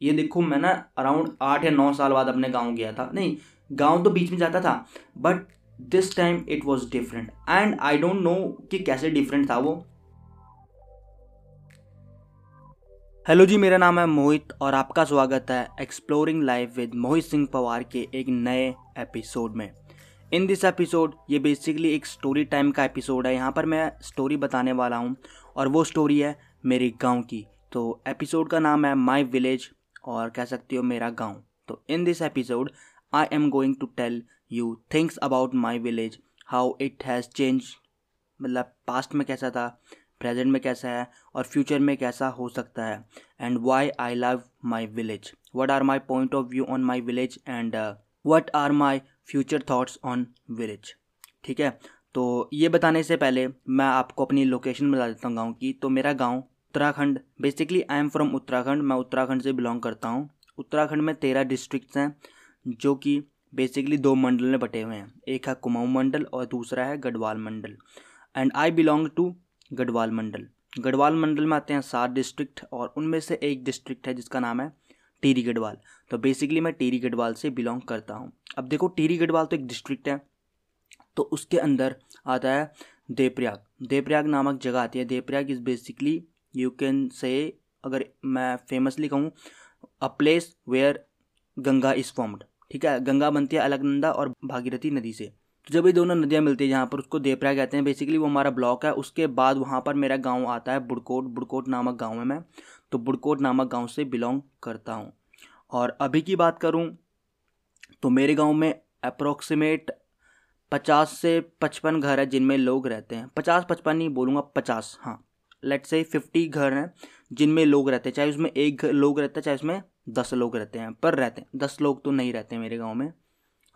ये देखो, मैं ना अराउंड आठ या नौ साल बाद अपने गाँव गया था। नहीं, गाँव तो बीच में जाता था but this time it was different and I don't know कि कैसे डिफरेंट था वो। हेलो जी, मेरा नाम है मोहित और आपका स्वागत है exploring life with Mohit Singh Pawar के एक नए एपिसोड में। इन दिस एपिसोड ये बेसिकली एक स्टोरी टाइम का एपिसोड है। यहाँ पर मैं स्टोरी बताने वाला हूँ और वो स्टोरी है मेरे गाँव की। तो एपिसोड का नाम है माई विलेज और कह सकती हो मेरा गाँव। तो in this episode I am going to tell you things about my village how it has change मतलब पास्ट में कैसा था प्रेजेंट में कैसा है, और फ्यूचर में कैसा हो सकता है and why I love my village what are my point of view on my village and what are my future thoughts on village ठीक है? तो ये बताने से पहले मैं आपको अपनी लोकेशन बता देता हूँ गाँव की। तो मेरा गाँव Uttarakhand. Basically I am from Uttarakhand, मैं उत्तराखंड से बिलोंग करता हूँ। उत्तराखंड में तेरह डिस्ट्रिक्ट्स हैं, जो कि बेसिकली दो मंडल में बटे हुए हैं। एक है कुमाऊँ मंडल और दूसरा है गढ़वाल मंडल। And I belong to Garhwal मंडल। गढ़वाल मंडल में आते हैं सात डिस्ट्रिक्ट और उनमें से एक डिस्ट्रिक्ट है, जिसका नाम है टीरी गढ़वाल। तो बेसिकली मैं टीरी गढ़वाल से बिलोंग करता हूँ। अब देखो टीरी गढ़वाल तो एक डिस्ट्रिक्ट है तो उसके अंदर आता है देवप्रयाग। देवप्रयाग नामक जगह आती है। Devprayag is basically you can say अगर मैं फेमसली कहूँ a place where Ganga is formed ठीक है? गंगा बनती है अलकनंदा और भागीरथी नदी से। तो जब ये दोनों नदियाँ मिलती है, जहाँ पर उसको देवप्रयाग कहते हैं बेसिकली वो हमारा ब्लॉक है। उसके बाद वहाँ पर मेरा गाँव आता है, बुड़कोट। बुड़कोट नामक गाँव है मैं। तो बुड़कोट नामक गाँव से बिलोंग करता हूँ। और अभी की बात करूँ तो मेरे गाँव में अप्रोक्सीमेट पचास से पचपन घर है जिनमें लोग रहते हैं। पचास पचपन नहीं बोलूँगा, पचास हाँ। लेट से फिफ्टी घर हैं, जिनमें लोग रहते हैं। चाहे उसमें एक लोग रहते हैं, चाहे उसमें दस लोग रहते हैं, पर रहते हैं। दस लोग तो नहीं रहते मेरे गाँव में।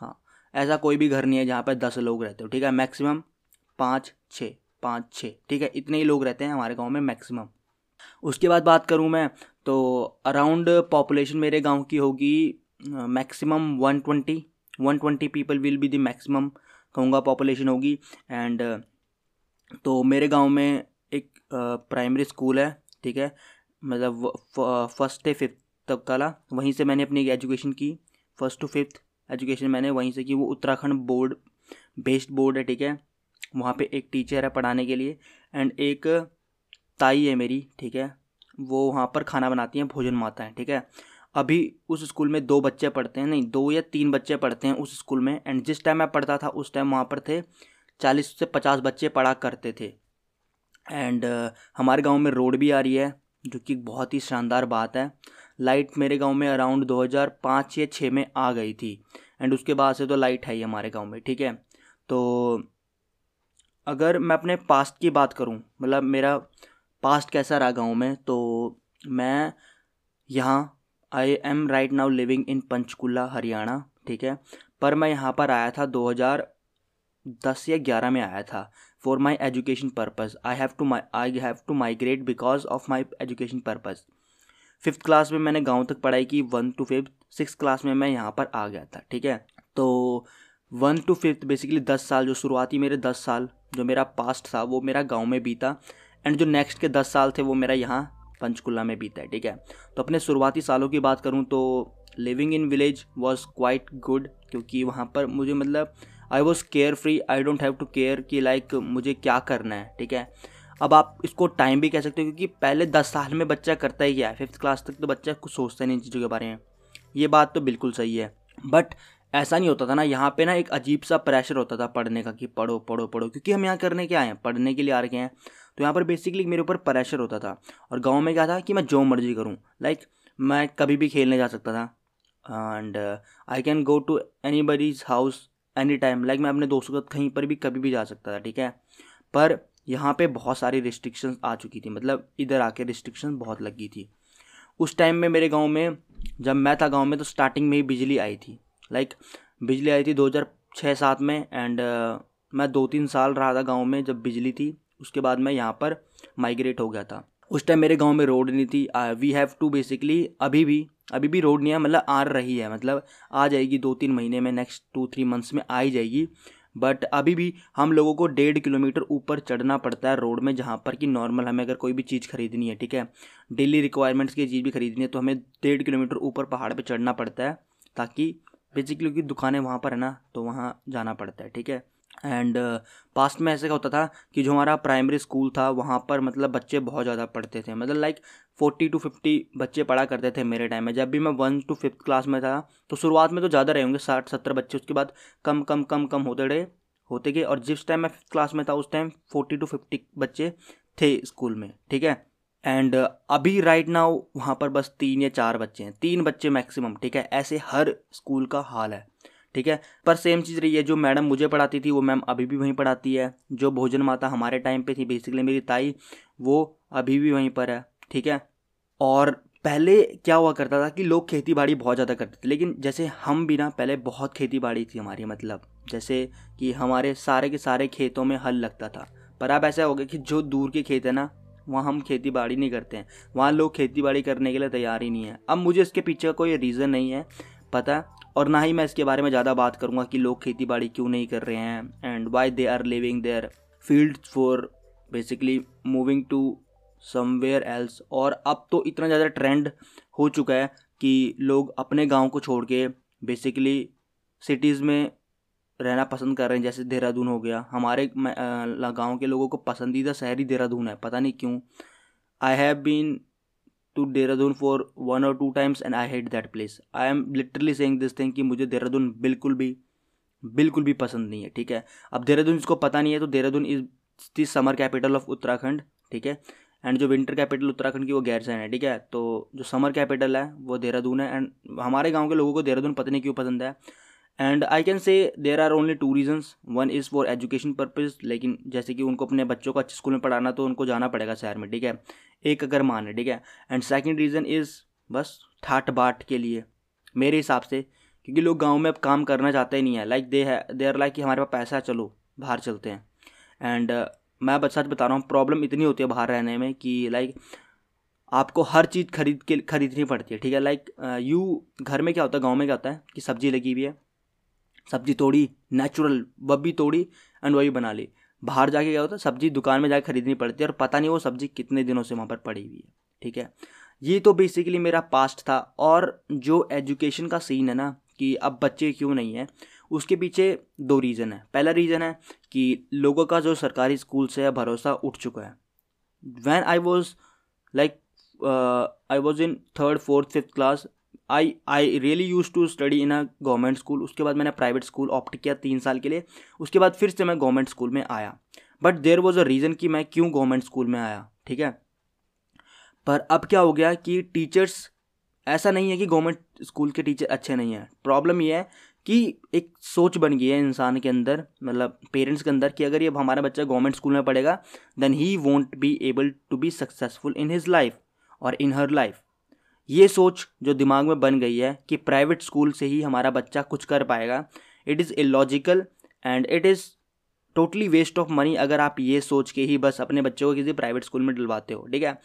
हाँ ऐसा कोई भी घर नहीं है जहाँ पर दस लोग रहते हो, ठीक है? मैक्सिमम पाँच छः पाँच छः ठीक है? इतने ही लोग रहते हैं हमारे गाँव में मैक्सिमम उसके बाद बात करूँ मैं तो अराउंड पॉपुलेशन मेरे गाँव की होगी maximum one twenty one twenty people will be the maximum कहूँगा पॉपुलेशन होगी। एंड तो मेरे गाँव में प्राइमरी स्कूल है, ठीक है? मतलब फ़र्स्ट से फिफ्थ तक काला। वहीं से मैंने अपनी एजुकेशन की। फ़र्स्ट टू फिफ्थ एजुकेशन मैंने, वहीं से की। वो उत्तराखंड बोर्ड बेस्ड बोर्ड है, ठीक है? वहाँ पे एक टीचर है पढ़ाने के लिए। एंड एक ताई है मेरी, ठीक है? वो वहाँ पर खाना बनाती हैं, भोजन माता है, ठीक है? अभी उस स्कूल में दो बच्चे पढ़ते हैं, नहीं, दो या तीन बच्चे पढ़ते हैं उस स्कूल में। एंड जिस टाइम मैं पढ़ता था, उस टाइम वहाँ पर थे, चालीस से पचास बच्चे पढ़ा करते थे। एंड हमारे गाँव में रोड भी आ रही है, जो कि बहुत ही शानदार बात है। लाइट मेरे गाँव में अराउंड 2005 या 6 में आ गई थी, एंड उसके बाद से तो लाइट है ही हमारे गाँव में, ठीक है? तो अगर मैं अपने पास्ट की बात करूँ मतलब मेरा पास्ट कैसा रहा गाँव में तो मैं यहाँ I am right now living in Panchkula, Haryana, ठीक है? पर मैं यहाँ पर आया था 2010 या 11 में आया था। For my education purpose I have to my I have to migrate because of my education purpose fifth class में मैंने गाँव तक पढ़ाई की one to fifth six class में मैं यहाँ पर आ गया था, ठीक है? तो वन टू फिफ्थ बेसिकली दस साल, जो शुरुआती मेरे दस साल, जो मेरा पास्ट था, वो मेरा गाँव में बीता। एंड जो नेक्स्ट के दस साल थे, वो मेरा यहाँ पंचकुला में बीता है, ठीक है? तो अपने शुरुआती सालों की बात करूँ तो living in village was quite good क्योंकि वहाँ पर मुझे मतलब I was care free I don't have to care कि लाइक मुझे क्या करना है, ठीक है? अब आप इसको टाइम भी कह सकते हो क्योंकि पहले दस साल में बच्चा करता ही क्या है? फिफ्थ क्लास तक तो बच्चा कुछ सोचता नहीं इन चीज़ों के बारे में। ये बात तो बिल्कुल सही है। बट ऐसा नहीं होता था ना, यहाँ पे ना एक अजीब सा प्रेशर होता था पढ़ने का कि पढ़ो पढ़ो पढ़ो, क्योंकि हम यहाँ करने के आए हैं? पढ़ने के लिए आ रखे हैं। तो यहाँ पर बेसिकली मेरे ऊपर प्रेशर होता था। और गाँव में क्या था कि मैं जो मर्ज़ी करूँ। लाइक मैं कभी भी खेलने जा सकता था। And I can go to any buddy's house any time like मैं अपने दोस्तों के साथ कहीं पर भी कभी भी जा सकता था ठीक है? पर यहाँ पे बहुत सारी रिस्ट्रिक्शंस आ चुकी थी मतलब इधर आके रिस्ट्रिक्शन बहुत लगी थी। उस टाइम में मेरे गाँव में जब मैं था गाँव में तो स्टार्टिंग में ही बिजली आई थी। लाइक बिजली आई थी दो हज़ार छः सात में एंड uh, मैं दो तीन साल रहा था गाँव में जब बिजली थी उसके बाद मैं यहाँ पर माइग्रेट हो गया था। उस टाइम मेरे गाँव में रोड नहीं थी। वी हैव टू बेसिकली अभी भी अभी भी रोड नहीं है मतलब आ रही है। मतलब आ जाएगी दो तीन महीने में नेक्स्ट टू थ्री मंथ्स में आ ही जाएगी। बट अभी भी हम लोगों को डेढ़ किलोमीटर ऊपर चढ़ना पड़ता है रोड में, जहाँ पर कि नॉर्मल हमें अगर कोई भी चीज़ खरीदनी है, ठीक है? डेली रिक्वायरमेंट्स की चीज़ भी खरीदनी है तो हमें डेढ़ किलोमीटर ऊपर पहाड़ पर चढ़ना पड़ता है, ताकि बेसिकली क्योंकि दुकानें वहाँ पर है ना तो वहाँ जाना पड़ता है, ठीक है? एंड पास्ट uh, में ऐसे का होता था कि जो हमारा प्राइमरी स्कूल था वहाँ पर मतलब बच्चे बहुत ज़्यादा पढ़ते थे। मतलब लाइक फोर्टी टू फिफ्टी बच्चे पढ़ा करते थे मेरे टाइम में। जब भी मैं वन टू फिफ्थ क्लास में था तो शुरुआत में तो ज़्यादा रहे होंगे साठ सत्तर बच्चे उसके बाद कम कम कम कम होते रहे होते गए। और जिस टाइम मैं फिफ्थ क्लास में था उस टाइम फोर्टी टू फिफ्टी बच्चे थे स्कूल में ठीक है? एंड uh, अभी राइट नाउ वहाँ पर बस तीन या चार बच्चे हैं। तीन बच्चे मैक्सिमम ठीक है? ऐसे हर स्कूल का हाल है। ठीक है? पर सेम चीज़ रही है, जो मैडम मुझे पढ़ाती थी, वो मैम अभी भी वहीं पढ़ाती है। जो भोजन माता हमारे टाइम पे थी बेसिकली मेरी ताई, वो अभी भी वहीं पर है, ठीक है? और पहले क्या हुआ करता था कि लोग खेती बाड़ी बहुत ज़्यादा करते थे, लेकिन जैसे हम भी ना, पहले बहुत खेती बाड़ी थी हमारी मतलब जैसे कि हमारे सारे के सारे खेतों में हल लगता था। पर अब ऐसा हो गया कि जो दूर के खेत है ना, वहाँ हम खेती बाड़ी नहीं करते हैं। वहाँ लोग खेती बाड़ी करने के लिए तैयार ही नहीं है। अब मुझे इसके पीछे कोई रीज़न नहीं है, पता और ना ही मैं इसके बारे में ज़्यादा बात करूँगा कि लोग खेती बाड़ी क्यों नहीं कर रहे हैं and why they are leaving their field for basically moving to somewhere else और अब तो इतना ज़्यादा ट्रेंड हो चुका है कि लोग अपने गाँव को छोड़ के बेसिकली सिटीज़ में रहना पसंद कर रहे हैं, जैसे देहरादून हो गया। हमारे गाँव के लोगों को पसंदीदा शहरी देहरादून है, पता नहीं क्यों। I have been to Dehradun for one और two times and I hate that place I am literally saying this thing कि मुझे देहरादून बिल्कुल भी बिल्कुल भी पसंद नहीं है, ठीक है? अब देहरादून जिसको पता नहीं है तो Dehradun is the summer capital of Uttarakhand ठीक है? एंड जो विंटर कैपिटल उत्तराखंड की वो गैरसैन है, ठीक है? तो जो समर कैपिटल है, वो देहरादून है एंड हमारे गाँव के लोगों को देहरादून पता नहीं क्यों पसंद है? And I can say there are only two reasons one is for education purpose लेकिन जैसे कि उनको अपने बच्चों को अच्छे स्कूल में पढ़ाना तो उनको जाना पड़ेगा शहर में ठीक है? एक अगर मान है ठीक है? एंड सेकेंड रीज़न इज़ बस ठाट बाट के लिए मेरे हिसाब से क्योंकि लोग गाँव में अब काम करना चाहते ही नहीं है। लाइक दे है दे आर लाइक कि हमारे पास पैसा है चलो बाहर चलते हैं। एंड uh, मैं सच बता रहा हूँ प्रॉब्लम इतनी होती है बाहर रहने में कि लाइक आपको हर चीज़ खरीद के खरीदनी पड़ती है ठीक है? लाइक यू घर में क्या होता है गाँव में क्या होता है कि सब्ज़ी लगी हुई है सब्ज़ी तोड़ी नेचुरल बब्बी तोड़ी एंड वही बना ली। बाहर जाके क्या होता है, सब्ज़ी दुकान में जाके खरीदनी पड़ती है और पता नहीं वो सब्ज़ी कितने दिनों से वहाँ पर पड़ी हुई है, ठीक है? ये तो बेसिकली मेरा पास्ट था और जो एजुकेशन का सीन है ना कि अब बच्चे क्यों नहीं है, उसके पीछे दो रीज़न है। पहला रीज़न है कि लोगों का जो सरकारी स्कूल से है, भरोसा उठ चुका है। When I was like I was in third fourth fifth class I I really use to study in a government school उसके बाद मैंने प्राइवेट स्कूल ऑप्ट किया तीन साल के लिए। उसके बाद फिर से मैं गवर्नमेंट स्कूल में आया। But there was a reason कि मैं क्यों गवर्नमेंट स्कूल में आया, ठीक है? पर अब क्या हो गया कि टीचर्स ऐसा नहीं है कि गवर्नमेंट स्कूल के टीचर अच्छे नहीं हैं। प्रॉब्लम ये है कि एक सोच बन गई है इंसान के अंदर मतलब पेरेंट्स के अंदर कि अगर ये हमारा बच्चा गवर्नमेंट स्कूल में पढ़ेगा then he won't be able to be successful in his life और इन हर लाइफ ये सोच जो दिमाग में बन गई है कि प्राइवेट स्कूल से ही हमारा बच्चा कुछ कर पाएगा it is illogical and it is totally waste of money अगर आप ये सोच के ही बस अपने बच्चों को किसी प्राइवेट स्कूल में डलवाते हो ठीक है?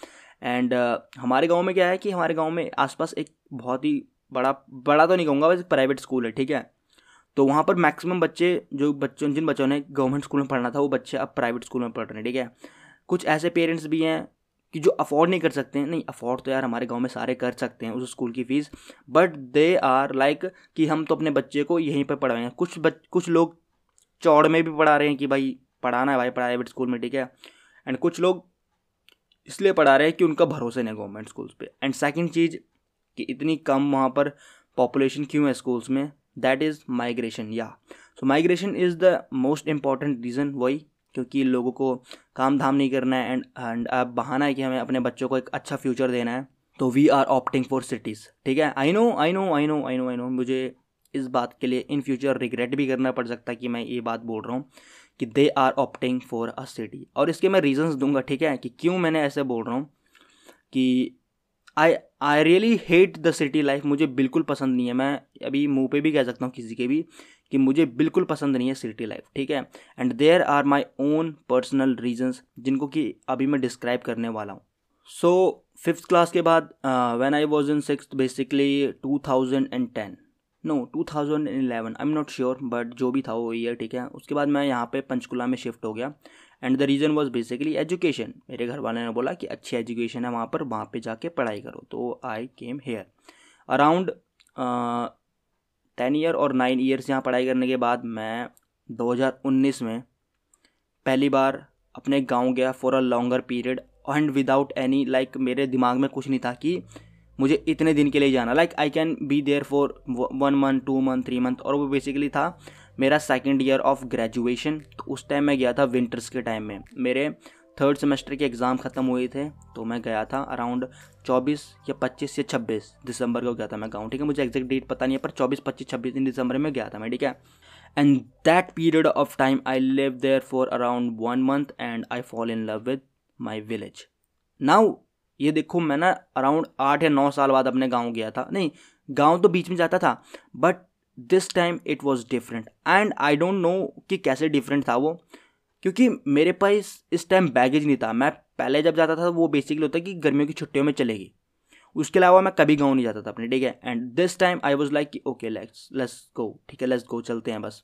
एंड uh, हमारे गाँव में क्या है कि हमारे गाँव में आसपास एक बहुत ही बड़ा बड़ा तो नहीं कहूँगा बस प्राइवेट स्कूल है ठीक है? तो वहाँ पर मैक्सिमम बच्चे जो बच्चों जिन बच्चों ने गवर्नमेंट स्कूल में पढ़ना था वो बच्चे अब प्राइवेट स्कूल में पढ़ रहे हैं ठीक है? कुछ ऐसे पेरेंट्स भी हैं कि जो अफोर्ड नहीं कर सकते हैं नहीं अफोर्ड तो यार हमारे गाँव में सारे कर सकते हैं उस स्कूल की fees but they are like कि हम तो अपने बच्चे को यहीं पर पढ़ाएँगे कुछ बच, कुछ लोग चौड़ में भी पढ़ा रहे हैं कि भाई पढ़ाना है भाई प्राइवेट स्कूल में, ठीक है? एंड कुछ लोग इसलिए पढ़ा रहे हैं कि उनका भरोसा नहीं है गवर्नमेंट स्कूल्स पे। एंड सेकंड चीज़, कि इतनी कम वहाँ पर पॉपुलेशन क्यों है स्कूल्स में? That is migration yeah so migration is the most important reason वही क्योंकि लोगों को काम धाम नहीं करना है एंड एंड बहाना है कि हमें अपने बच्चों को एक अच्छा फ्यूचर देना है। तो we are opting for cities ठीक है? I know I know I know I know I know मुझे इस बात के लिए इन फ्यूचर रिग्रेट भी करना पड़ सकता है कि मैं ये बात बोल रहा हूँ कि they are opting for a city और इसके मैं रीजंस दूँगा, ठीक है? कि क्यों मैंने ऐसे बोल रहा हूँ कि I I really hate the city life मुझे बिल्कुल पसंद नहीं है। मैं अभी मुँह पे भी कह सकता हूँ, किसी के भी कि मुझे बिल्कुल पसंद नहीं है सिटी लाइफ, ठीक है? And there are my own personal reasons जिनको कि अभी मैं डिस्क्राइब करने वाला हूँ। सो फिफ्थ क्लास के बाद when I was in six basically two thousand and ten no two thousand and eleven I am not sure but जो भी था वो ईयर ठीक है? उसके बाद मैं यहाँ पे पंचकुला में शिफ्ट हो गया। And the reason was basically education मेरे घर वाले ने बोला कि अच्छी एजुकेशन है वहाँ पर, वहाँ पे जाके पढ़ाई करो। तो I came here around ten year और नाइन ईयर्स यहाँ पढ़ाई करने के बाद मैं 2019 में पहली बार अपने गाँव गया for a longer period and without any like मेरे दिमाग में कुछ नहीं था कि मुझे इतने दिन के लिए जाना। Like I can be there for one month two month three month और वो बेसिकली था मेरा सेकेंड ईयर ऑफ़ ग्रेजुएशन तो उस टाइम मैं गया था विंटर्स के टाइम में। मेरे थर्ड सेमेस्टर के एग्ज़ाम ख़त्म हुए थे तो मैं गया था अराउंड 24 या 25 या 26 दिसंबर को गया था मैं गाँव, ठीक है? मुझे एग्जैक्ट डेट पता नहीं है, पर 24 25 26 दिन दिसंबर में गया था मैं, ठीक है? And that period of time I live there for around one month and I fall in love with my village now ये देखो, मैं ना अराउंड आठ या नौ साल बाद अपने गाँव गया था। नहीं, गाँव तो बीच में जाता था but this time it was different and I don't know कि कैसे डिफरेंट था वो क्योंकि मेरे पास इस टाइम बैगेज नहीं था। मैं पहले जब जाता था, वो बेसिकली होता कि गर्मियों की छुट्टियों में चलेगी। उसके अलावा मैं कभी गाँव नहीं जाता था अपने, ठीक है? And this time I was like कि ओके लेट्स लेट्स गो ठीक है? लेट्स गो चलते हैं बस।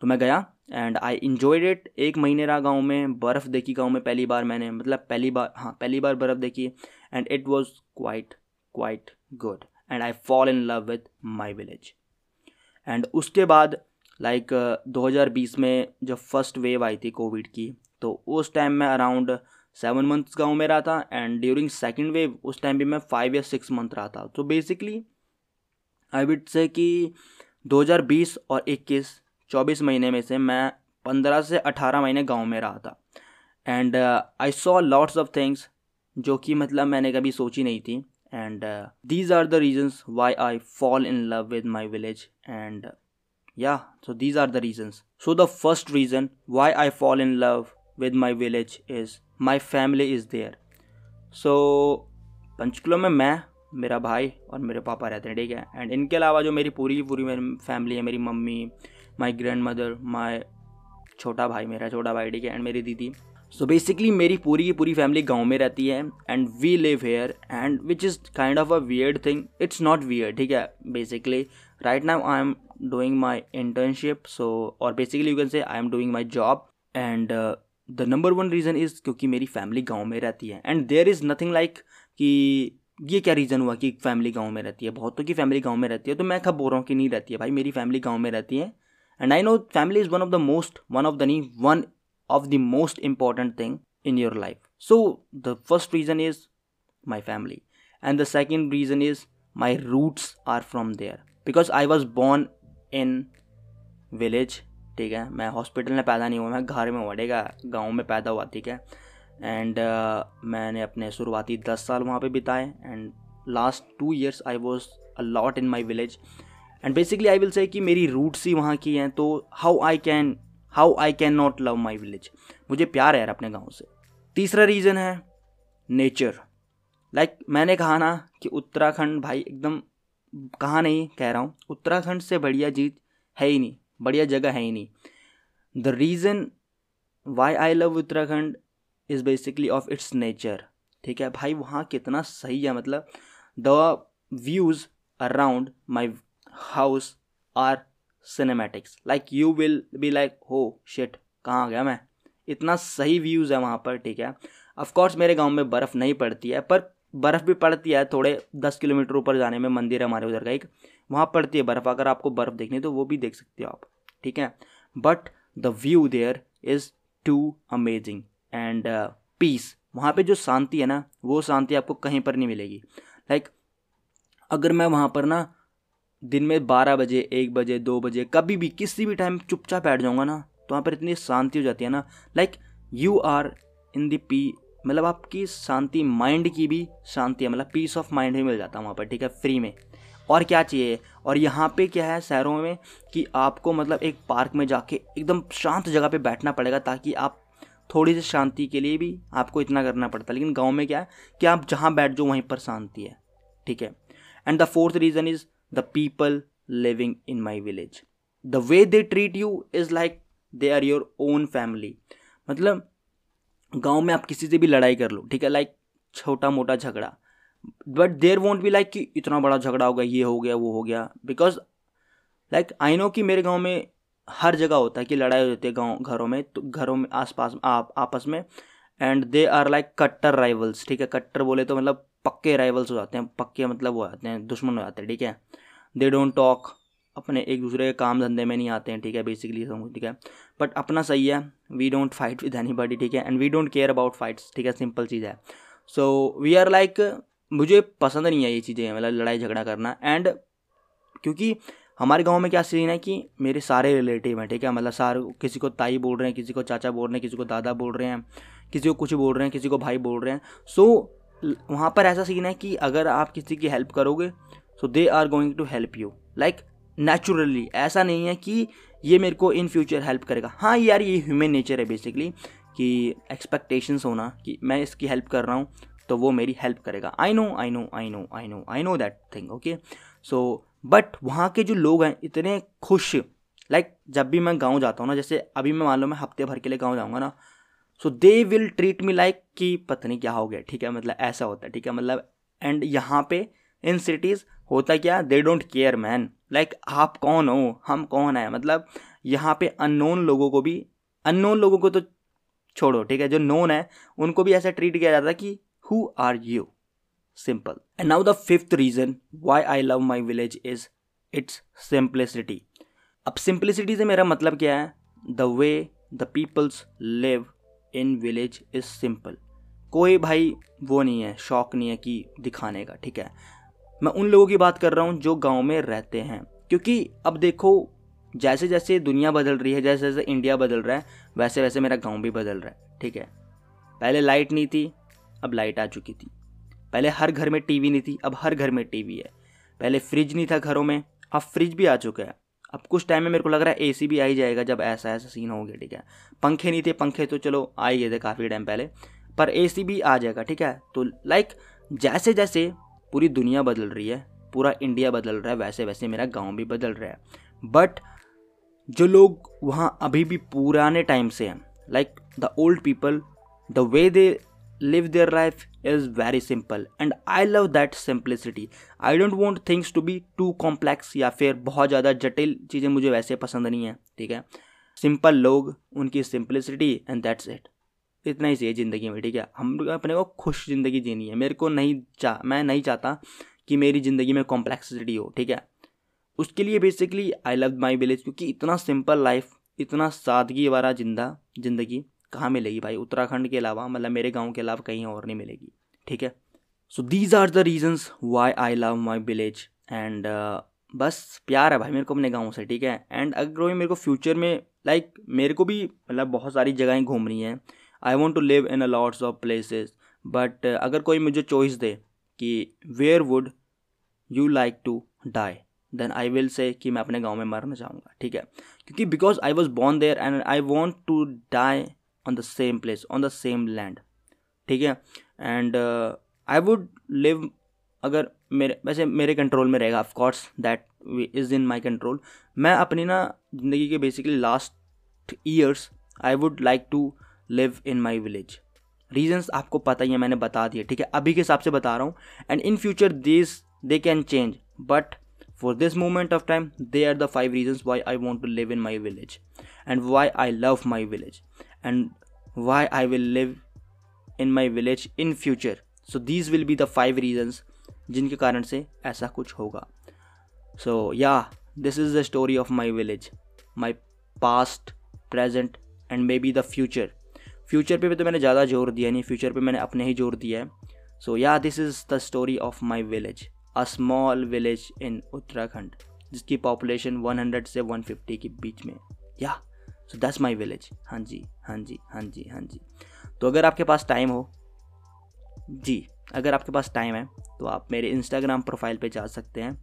तो मैं गया एंड आई इन्जॉयड इट एक महीने रहा गाँव में, बर्फ़ देखी गाँव में पहली बार मैंने मतलब पहली बार हाँ पहली बार बर्फ़ देखी। And it was quite quite good and I fall in love with my village and उसके बाद लाइक like, 2020 में जब फ़र्स्ट वेव आई थी कोविड की तो उस टाइम में अराउंड सेवन मंथ्स गाँव में रहा था एंड ड्यूरिंग सेकेंड वेव उस टाइम भी मैं फाइव या सिक्स मंथ रहा था। तो बेसिकली आई विड से कि 2020 और 21 24 महीने में से मैं 15 से 18 महीने गाँव में रहा था। And I saw lots of things जो कि मतलब मैंने कभी सोची नहीं थी। And these are the reasons why I fall in love with my village and yeah so these are the reasons so the first reason why I fall in love with my village is my family is there so Panchkula में मैं, मेरा भाई और मेरे पापा रहते हैं, ठीक है? एंड इनके अलावा जो मेरी पूरी पूरी मेरी फैमिली है, मेरी mummy my grandmother my छोटा भाई, मेरा छोटा भाई, ठीक है? एंड मेरी दीदी। सो बेसिकली मेरी पूरी की पूरी फैमिली गाँव में रहती है and we live here and which is kind of a weird thing it's not weird ठीक है? Basically right now I am doing my internship so और basically you can say I am doing my job and the number one reason is क्योंकि मेरी family गाँव में रहती है। And there is nothing like कि ये क्या रीज़न हुआ कि फैमिली गाँव में रहती है? बहुतों की फैमिली गाँव में रहती है तो मैं कब बोल रहा हूँ कि नहीं रहती है भाई। मेरी फैमिली गाँव में रहती है। And I know family is one of the most one of the knee one of the most important thing in your life. So, the first reason is my family. And the second reason is my roots are from there. Because i was born in village ठीक है? मैं hospital में पैदा नहीं हुआ मैं घर में हुआ ठीक है? गाँव में पैदा हुआ ठीक है? एंड uh, मैंने अपने शुरुआती दस साल वहाँ पे बिताए and last two years I was a lot in my village and basically I will say कि मेरी रूट्स ही वहाँ की हैं तो how I can how I can not love my village मुझे प्यार है यार अपने गाँव से। तीसरा रीज़न है नेचर लाइक like, मैंने कहा ना कि उत्तराखंड भाई एकदम कहा नहीं कह रहा हूँ। उत्तराखंड से बढ़िया जीत है ही नहीं, बढ़िया जगह है ही नहीं। The reason why I love Uttarakhand is basically of its nature ठीक है? भाई, वहाँ कितना सही है मतलब the views around my house are cinematics like you will be like हो शिट कहाँ गया मैं? इतना सही व्यूज़ है वहाँ पर, ठीक है? अफकोर्स मेरे गाँव में बर्फ़ नहीं पड़ती है, पर बर्फ़ भी पड़ती है थोड़े दस किलोमीटर ऊपर जाने में मंदिर है हमारे उधर का एक वहाँ पड़ती है बर्फ़। अगर आपको बर्फ़ देखनी है तो वो भी देख सकते हो आप ठीक है? But the view there is too amazing and peace वहाँ पे जो शांति है ना वो शांति आपको कहीं पर नहीं मिलेगी। लाइक like, अगर मैं वहाँ पर ना दिन में बारह बजे एक बजे दो बजे कभी भी किसी भी टाइम चुपचाप बैठ जाऊँगा ना तो वहाँ पर इतनी शांति हो जाती है ना। Like you are in the P मतलब आपकी शांति माइंड की भी शांति है मतलब पीस ऑफ़ माइंड भी मिल जाता है वहाँ पर, ठीक है फ्री में। और क्या चाहिए? और यहाँ पे क्या है शहरों में कि आपको मतलब एक पार्क में जाके एकदम शांत जगह पे बैठना पड़ेगा ताकि आप थोड़ी सी शांति के लिए भी आपको इतना करना पड़ता है। लेकिन गाँव में क्या है कि आप जहाँ बैठ जाओ वहीं पर शांति है, ठीक है? And the fourth reason is the people living in my village the way they treat you is like they are your own family मतलब गाँव में आप किसी से भी लड़ाई कर लो, ठीक है? लाइक छोटा मोटा झगड़ा। But there won't be like कि इतना बड़ा झगड़ा हो गया ये हो गया, वो हो गया। बिकॉज़ लाइक आई नो कि मेरे गाँव में हर जगह होता है कि लड़ाई हो जाती है गाँव, घरों में तो घरों में, आसपास, आप, आपस में। एंड दे आर लाइक कट्टर राइवल्स ठीक है? कट्टर बोले तो मतलब पक्के राइवल्स हो जाते हैं, पक्के मतलब हो जाते हैं, दुश्मन हो जाते हैं, ठीक है? दे डोंट टॉक अपने एक दूसरे के काम धंधे में नहीं आते हैं ठीक है बेसिकली समझ ठीक है। बट अपना सही है we don't fight with anybody ठीक है and we don't care about fights ठीक है सिंपल चीज़ है। सो वी आर लाइक मुझे पसंद नहीं है ये चीज़ें मतलब लड़ाई झगड़ा करना एंड क्योंकि हमारे गाँव में क्या सीन है कि मेरे सारे रिलेटिव हैं ठीक है मतलब सारे किसी को ताई बोल रहे हैं किसी को चाचा बोल रहे हैं किसी को दादा बोल रहे हैं किसी को कुछ बोल रहे हैं किसी को भाई बोल रहे हैं। सो so, वहाँ पर ऐसा सीन है कि अगर आप किसी की हेल्प करोगे so they are going to help you like naturally ऐसा नहीं है कि ये मेरे को इन फ्यूचर हेल्प करेगा। हाँ यार ये ह्यूमन नेचर है बेसिकली कि एक्सपेक्टेशंस होना कि मैं इसकी हेल्प कर रहा हूँ तो वो मेरी हेल्प करेगा। I know I know I know I know I know that thing okay so but वहाँ के जो लोग हैं इतने खुश लाइक like, जब भी मैं गाँव जाता हूँ ना जैसे अभी मैं मान लो मैं हफ़्ते भर के लिए गाँव जाऊँगा ना so they will treat me like कि पता नहीं क्या हो गया ठीक है? मतलब ऐसा होता है ठीक है? मतलब एंड यहाँ पे इन सिटीज़ होता क्या? They don't care man like आप कौन हो? हम कौन है? मतलब यहाँ पे अननोन लोगों को भी अननोन लोगों को तो छोड़ो, ठीक है? जो नोन है, उनको भी ऐसा ट्रीट किया जाता है कि who are you simple and now the fifth reason why I love my village is its simplicity अब सिंप्लिसिटी से मेरा मतलब क्या है? The way the peoples live in village is simple कोई भाई वो नहीं है, शौक नहीं है कि दिखाने का, ठीक है? मैं उन लोगों की बात कर रहा हूँ जो गाँव में रहते हैं। क्योंकि अब देखो जैसे जैसे दुनिया बदल रही है जैसे जैसे इंडिया बदल रहा है वैसे वैसे मेरा गाँव भी बदल रहा है, ठीक है? पहले लाइट नहीं थी, अब लाइट आ चुकी थी। पहले हर घर में टीवी नहीं थी, अब हर घर में टीवी है। पहले फ्रिज नहीं था घरों में, अब फ्रिज भी आ चुका है। अब कुछ टाइम में मेरे को लग रहा है एसी भी आ ही जाएगा जब ऐसा ऐसा सीन हो गया, ठीक है? पंखे नहीं थे, पंखे तो चलो आ ही गए थे काफ़ी टाइम पहले, पर एसी भी आ जाएगा, ठीक है? तो लाइक जैसे जैसे पूरी दुनिया बदल रही है, पूरा इंडिया बदल रहा है वैसे वैसे मेरा गाँव भी बदल रहा है। बट जो लोग वहाँ अभी भी पुराने टाइम से हैं like the old people the way they live their life is very simple and I love that simplicity I don't want things to be too complex या फिर बहुत ज़्यादा जटिल चीज़ें मुझे वैसे पसंद नहीं है, ठीक है? सिंपल लोग, उनकी सिंप्लिसिटी एंड दैट्स इट इतना ही चाहिए ज़िंदगी में ठीक है? हम अपने को खुश ज़िंदगी जीनी है। मेरे को नहीं चाह मैं नहीं चाहता कि मेरी ज़िंदगी में कॉम्प्लेक्सिटी हो ठीक है? उसके लिए basically I love my village क्योंकि इतना सिंपल लाइफ इतना सादगी वाला ज़िंदा ज़िंदगी कहाँ मिलेगी भाई? उत्तराखंड के अलावा मतलब मेरे गाँव के अलावा कहीं और नहीं मिलेगी ठीक है? So these are the reasons why I love my village and बस प्यार है भाई मेरे को अपने गाँव से ठीक है? एंड अगर मेरे को फ्यूचर में लाइक like, मेरे को भी मतलब बहुत सारी जगहें घूमनी है। I want to live in a lots of places but अगर कोई मुझे चॉइस दे कि where would you like to die then I will say कि मैं अपने गाँव में मरना चाहूँगा, ठीक है? क्योंकि because I was born there and I want to die on the same place on the same land ठीक है? एंड आई वुड लिव अगर मेरे, वैसे मेरे कंट्रोल में रहेगा of course that is in my control मैं अपनी ना ज़िंदगी के basically last years I would like to live in my village reasons आपको पता ही है, मैंने बता दिया ठीक है? अभी के हिसाब से बता रहा हूँ। And in future this they can change but for this moment of time they are the five reasons why I want to live in my village and why I love my village and why I will live in my village in future so these will be the five reasons जिनके कारण से ऐसा कुछ होगा। So yeah this is the story of my village my past present and maybe the future future पे भी तो मैंने ज़्यादा ज़ोर दिया नहीं, फ्यूचर पे मैंने अपने ही ज़ोर दिया है। So yeah this is the story of my village a small village in Uttarakhand जिसकी पॉपुलेशन 100 से 150 के बीच में या सो दैट्स माई विलेज हाँ जी हाँ जी हाँ जी हाँ जी। तो अगर आपके पास टाइम हो, जी, अगर आपके पास टाइम है तो आप मेरे इंस्टाग्राम प्रोफ़ाइल पे जा सकते हैं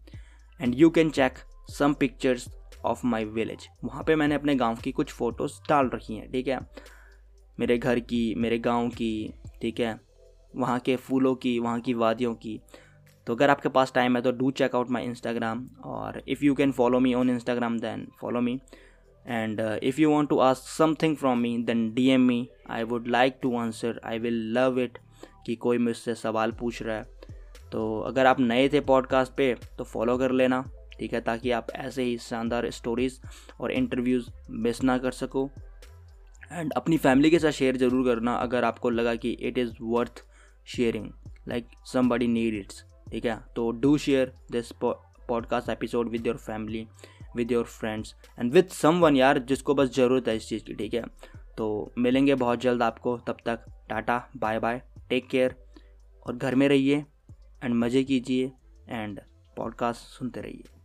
and you can check some pictures of my village वहाँ पे मैंने अपने गाँव की कुछ फ़ोटोज़ डाल रखी हैं, ठीक है? मेरे घर की, मेरे गाँव की, ठीक है? वहाँ के फूलों की, वहाँ की वादियों की। तो अगर आपके पास टाइम है तो do check out my Instagram और if you can follow me on Instagram then follow me and if you want to ask something from me then D M me I would like to answer I will love it कि कोई मुझसे सवाल पूछ रहा है। तो अगर आप नए थे पॉडकास्ट पे तो फॉलो कर लेना, ठीक है? ताकि आप ऐसे ही शानदार स्टोरीज़ और इंटरव्यूज़ मिस ना कर सको। एंड अपनी फैमिली के साथ शेयर ज़रूर करना अगर आपको लगा कि it is worth sharing like somebody need it's ठीक है? तो do share this podcast episode with your family with your friends and with someone यार जिसको बस ज़रूरत है इस चीज़ की, ठीक है? तो मिलेंगे बहुत जल्द आपको, तब तक tata bye bye take care और घर में रहिए एंड मज़े कीजिए एंड पॉडकास्ट सुनते रहिए।